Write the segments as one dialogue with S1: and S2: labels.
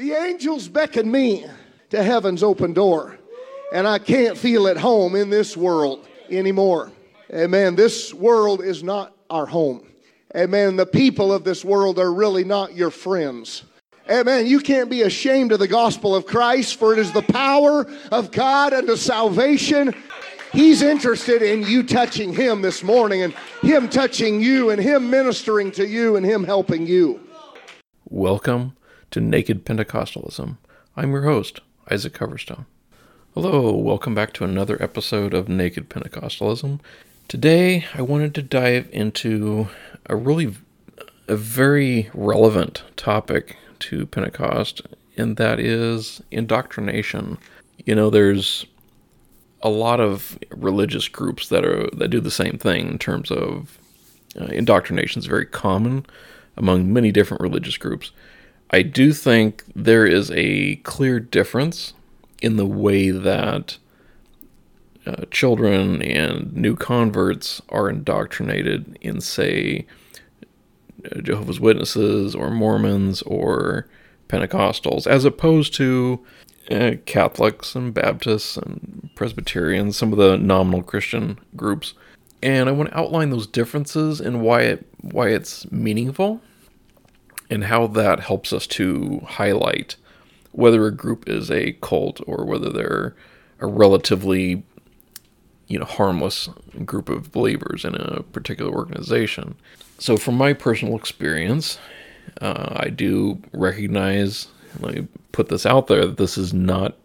S1: The angels beckon me to heaven's open door, and I can't feel at home in this world anymore. Amen. This world is not our home. Amen. The people of this world are really not your friends. Amen. You can't be ashamed of the gospel of Christ, for it is the power of God unto salvation. He's interested in you touching Him this morning, and Him touching you, and Him ministering to you, and Him helping you.
S2: Welcome to Naked Pentecostalism. I'm your host, Isaac Coverstone. Hello, welcome back to another episode of Naked Pentecostalism. Today, I wanted to dive into a really a very relevant topic to Pentecost, and that is indoctrination. You know, there's a lot of religious groups that are that do the same thing in terms of uh, indoctrination is very common among many different religious groups. I do think there is a clear difference in the way that uh, children and new converts are indoctrinated in, say, Jehovah's Witnesses or Mormons or Pentecostals, as opposed to uh, Catholics and Baptists and Presbyterians, some of the nominal Christian groups. And I want to outline those differences and why it why it's meaningful and how that helps us to highlight whether a group is a cult or whether they're a relatively you know harmless group of believers in a particular organization. So from my personal experience, uh, I do recognize let me put this out there that this is not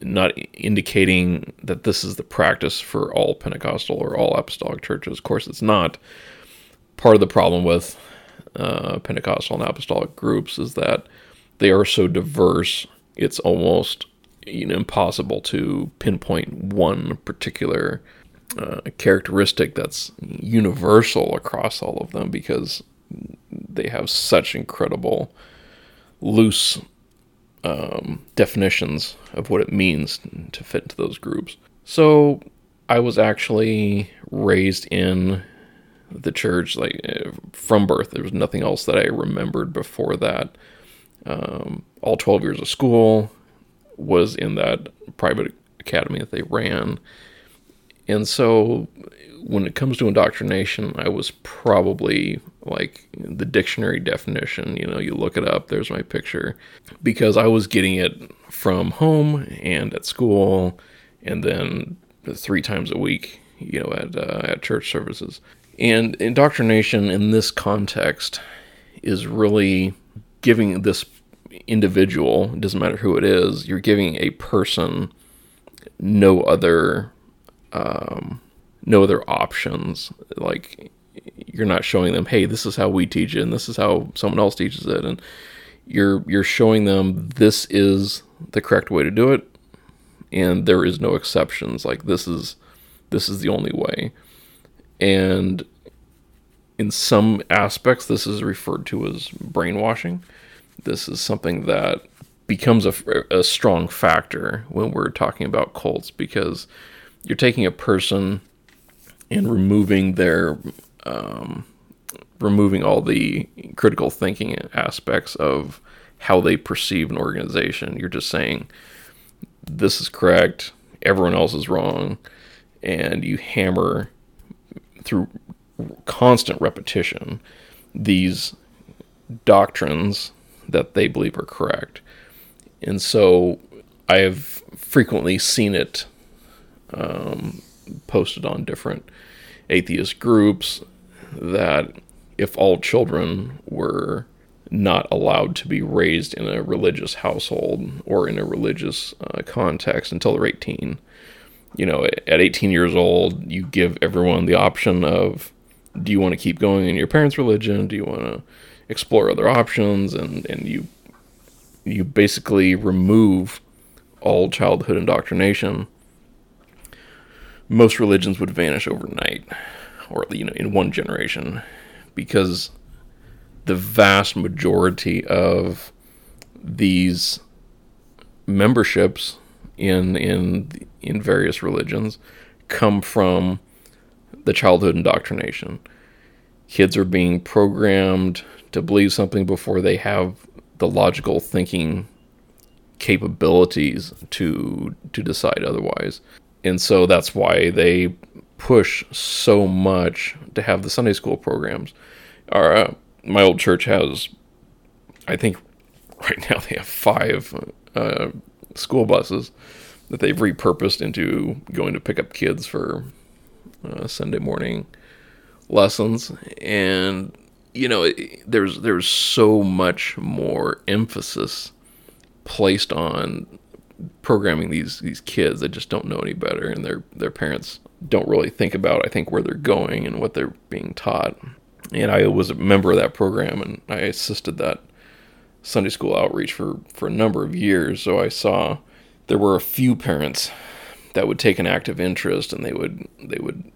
S2: not indicating that this is the practice for all Pentecostal or all apostolic churches. Of course, it's not. Part of the problem with uh, Pentecostal and apostolic groups is that they are so diverse, it's almost you know, impossible to pinpoint one particular uh, characteristic that's universal across all of them because they have such incredible loose um, definitions of what it means to fit into those groups. So I was actually raised in the church like uh, from birth. There was nothing else that I remembered before that. Um, all 12 years of school was in that private academy that they ran. And so when it comes to indoctrination, I was probably like the dictionary definition. You know, you look it up, there's my picture. Because I was getting it from home and at school and then three times a week, you know, at, uh, at church services. And indoctrination in this context is really giving this individual, it doesn't matter who it is, you're giving a person no other um, no other options. Like you're not showing them, hey, this is how we teach it and this is how someone else teaches it and you're you're showing them this is the correct way to do it and there is no exceptions. Like this is this is the only way and in some aspects, this is referred to as brainwashing. This is something that becomes a, a strong factor when we're talking about cults because you're taking a person and removing their um, removing all the critical thinking aspects of how they perceive an organization. You're just saying this is correct, everyone else is wrong, and you hammer through constant repetition these doctrines that they believe are correct. And so I have frequently seen it um, posted on different atheist groups that if all children were not allowed to be raised in a religious household or in a religious uh, context until they're 18, you know, at 18 years old, you give everyone the option of do you want to keep going in your parents' religion? Do you want to explore other options? And, and you you basically remove all childhood indoctrination. Most religions would vanish overnight, or you know, in one generation, because the vast majority of these memberships in in in various religions come from the childhood indoctrination. Kids are being programmed to believe something before they have the logical thinking capabilities to to decide otherwise. And so that's why they push so much to have the Sunday school programs. Our uh, my old church has, I think, right now they have five uh, school buses that they've repurposed into going to pick up kids for uh, Sunday morning lessons, and you know, there's there's so much more emphasis placed on programming these these kids that just don't know any better, and their their parents don't really think about I think where they're going and what they're being taught. And I was a member of that program, and I assisted that Sunday school outreach for for a number of years. So I saw there were a few parents that would take an active interest, and they would they would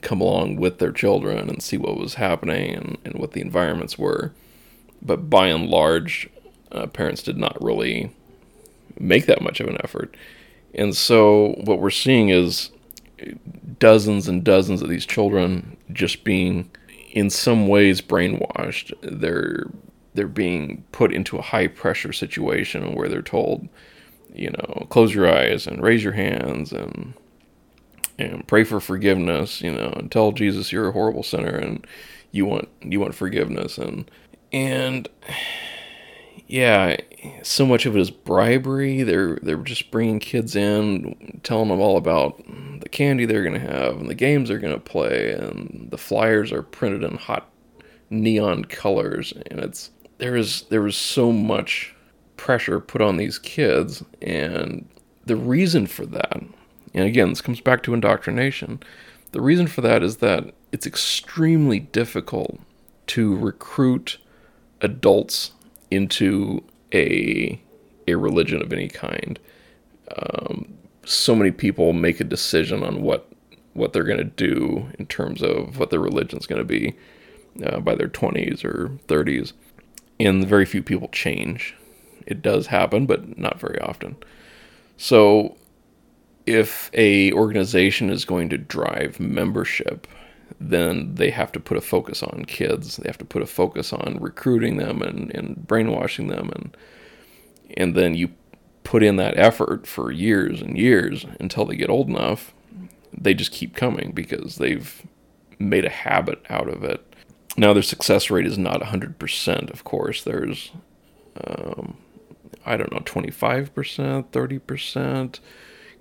S2: come along with their children and see what was happening and, and what the environments were. But by and large, uh, parents did not really make that much of an effort. And so what we're seeing is dozens and dozens of these children just being in some ways brainwashed. They're they're being put into a high pressure situation where they're told, you know, close your eyes and raise your hands and and pray for forgiveness, you know, and tell Jesus you're a horrible sinner and you want you want forgiveness and and yeah, so much of it is bribery. They're they're just bringing kids in, telling them all about the candy they're to have and the games they're to play and the flyers are printed in hot neon colors and it's there is there was so much pressure put on these kids and the reason for that and again, this comes back to indoctrination. The reason for that is that it's extremely difficult to recruit adults into a a religion of any kind. Um, so many people make a decision on what what they're going to do in terms of what their religion is going to be uh, by their 20s or 30s, and very few people change. It does happen, but not very often. So if a organization is going to drive membership, then they have to put a focus on kids. They have to put a focus on recruiting them and, and brainwashing them and and then you put in that effort for years and years until they get old enough, they just keep coming because they've made a habit out of it. Now their success rate is not 100%, of course. There's um, I don't know, 25%, 30%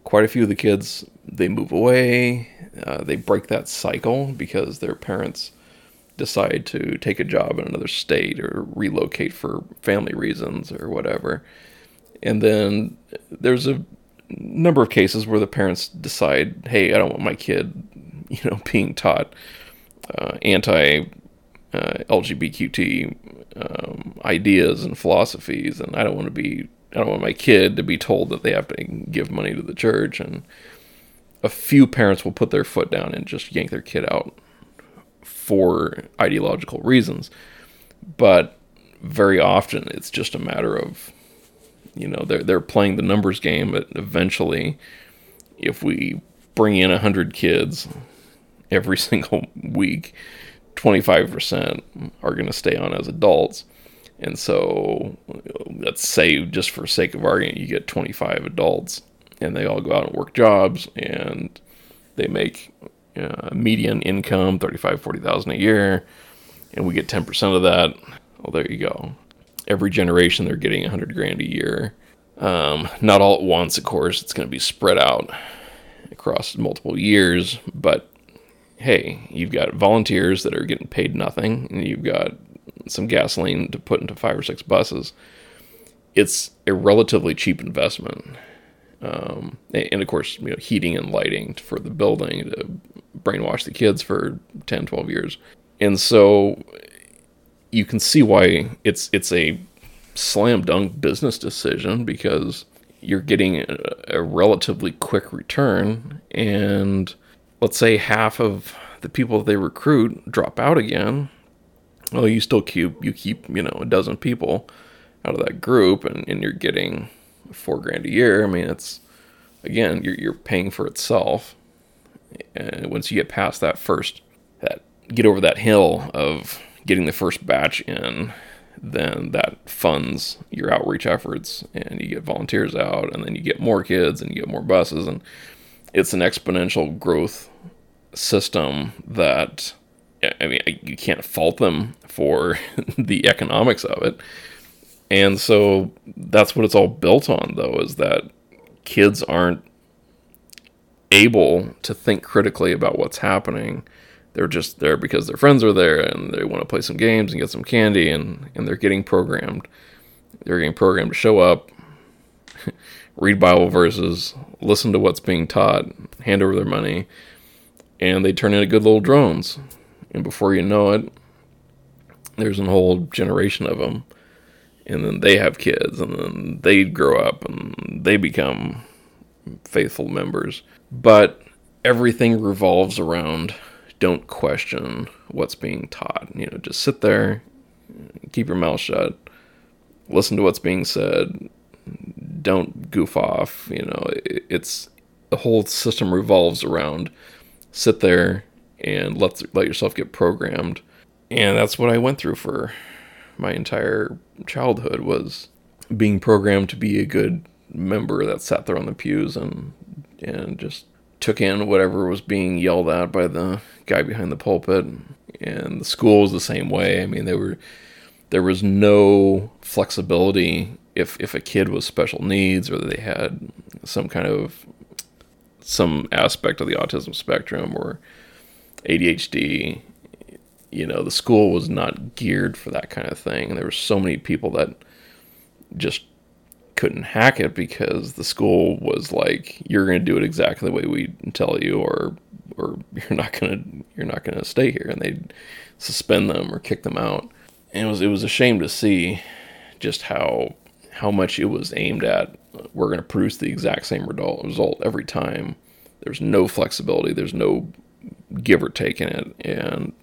S2: quite a few of the kids they move away uh, they break that cycle because their parents decide to take a job in another state or relocate for family reasons or whatever and then there's a number of cases where the parents decide hey i don't want my kid you know being taught uh, anti uh, lgbtq um, ideas and philosophies and i don't want to be I don't want my kid to be told that they have to give money to the church. And a few parents will put their foot down and just yank their kid out for ideological reasons. But very often it's just a matter of, you know, they're, they're playing the numbers game, but eventually, if we bring in 100 kids every single week, 25% are going to stay on as adults and so let's say, just for sake of argument, you get 25 adults and they all go out and work jobs and they make uh, median income 35 40,000 a year and we get 10% of that. Well, there you go. Every generation they're getting 100 grand a year. Um, not all at once, of course. It's going to be spread out across multiple years, but hey, you've got volunteers that are getting paid nothing, and you've got some gasoline to put into five or six buses, it's a relatively cheap investment. Um, and of course, you know, heating and lighting for the building to brainwash the kids for 10, 12 years. And so you can see why it's it's a slam dunk business decision because you're getting a, a relatively quick return and let's say half of the people they recruit drop out again well, you still keep you keep you know a dozen people out of that group, and, and you're getting four grand a year. I mean, it's again you're you're paying for itself. And once you get past that first that get over that hill of getting the first batch in then that funds your outreach efforts and you get volunteers out and then you get more kids and you get more buses and it's an exponential growth system that I mean you can't fault them for the economics of it. And so that's what it's all built on though is that kids aren't able to think critically about what's happening they're just there because their friends are there and they want to play some games and get some candy and, and they're getting programmed. They're getting programmed to show up, read Bible verses, listen to what's being taught, hand over their money, and they turn into good little drones. And before you know it, there's a whole generation of them. And then they have kids, and then they grow up and they become faithful members. But everything revolves around don't question what's being taught. You know, just sit there, keep your mouth shut, listen to what's being said, don't goof off. You know, it's the whole system revolves around sit there and let let yourself get programmed. And that's what I went through for my entire childhood was being programmed to be a good member that sat there on the pews and and just took in whatever was being yelled at by the guy behind the pulpit. And the school was the same way. I mean, they were there was no flexibility if if a kid was special needs or they had some kind of some aspect of the autism spectrum or ADHD. You know, the school was not geared for that kind of thing. And there were so many people that just couldn't hack it because the school was like, "You're going to do it exactly the way we tell you, or or you're not going to you're not going to stay here," and they'd suspend them or kick them out. And it was it was a shame to see just how how much it was aimed at. We're going to produce the exact same result every time. There's no flexibility. There's no give or take in it, and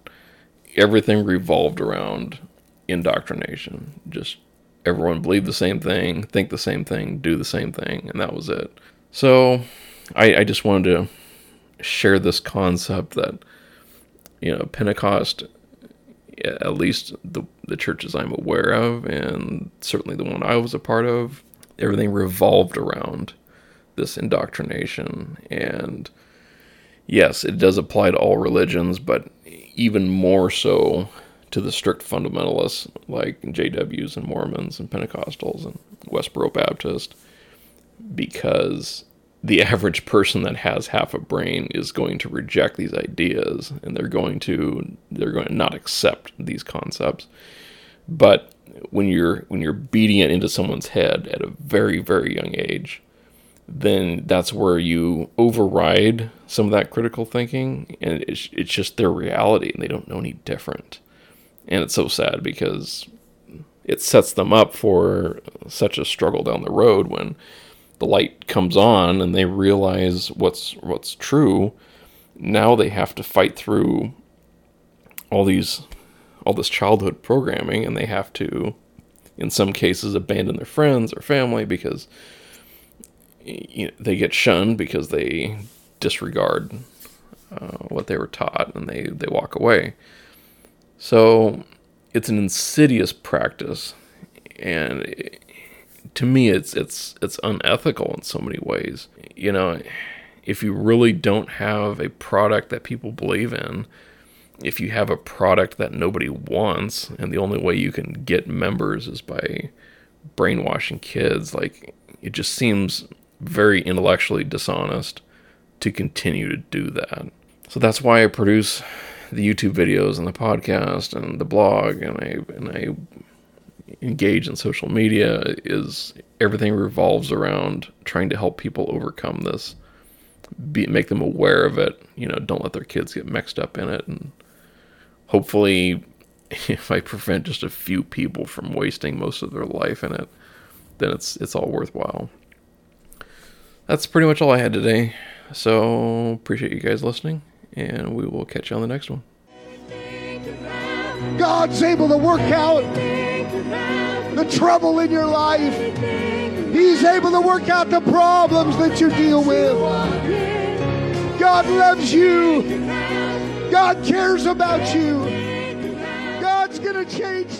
S2: everything revolved around indoctrination. Just everyone believed the same thing, think the same thing, do the same thing, and that was it. So I, I just wanted to share this concept that, you know, Pentecost, at least the, the churches I'm aware of, and certainly the one I was a part of, everything revolved around this indoctrination. And yes, it does apply to all religions, but even more so to the strict fundamentalists like JWs and Mormons and Pentecostals and Westboro Baptist because the average person that has half a brain is going to reject these ideas and they're going to they're going to not accept these concepts but when you're when you're beating it into someone's head at a very very young age then that's where you override some of that critical thinking and it's, it's just their reality and they don't know any different. And it's so sad because it sets them up for such a struggle down the road when the light comes on and they realize what's what's true. Now they have to fight through all these all this childhood programming and they have to in some cases abandon their friends or family because you know, they get shunned because they disregard uh, what they were taught and they, they walk away so it's an insidious practice, and it, to me, it's it's it's unethical in so many ways. You know, if you really don't have a product that people believe in, if you have a product that nobody wants, and the only way you can get members is by brainwashing kids, like it just seems very intellectually dishonest to continue to do that. So that's why I produce the YouTube videos and the podcast and the blog and I and I engage in social media is everything revolves around trying to help people overcome this be, make them aware of it you know don't let their kids get mixed up in it and hopefully if i prevent just a few people from wasting most of their life in it then it's it's all worthwhile that's pretty much all i had today so appreciate you guys listening and we will catch you on the next one.
S1: God's able to work out the trouble in your life. He's able to work out the problems that you deal with. God loves you. God cares about you. God's going to change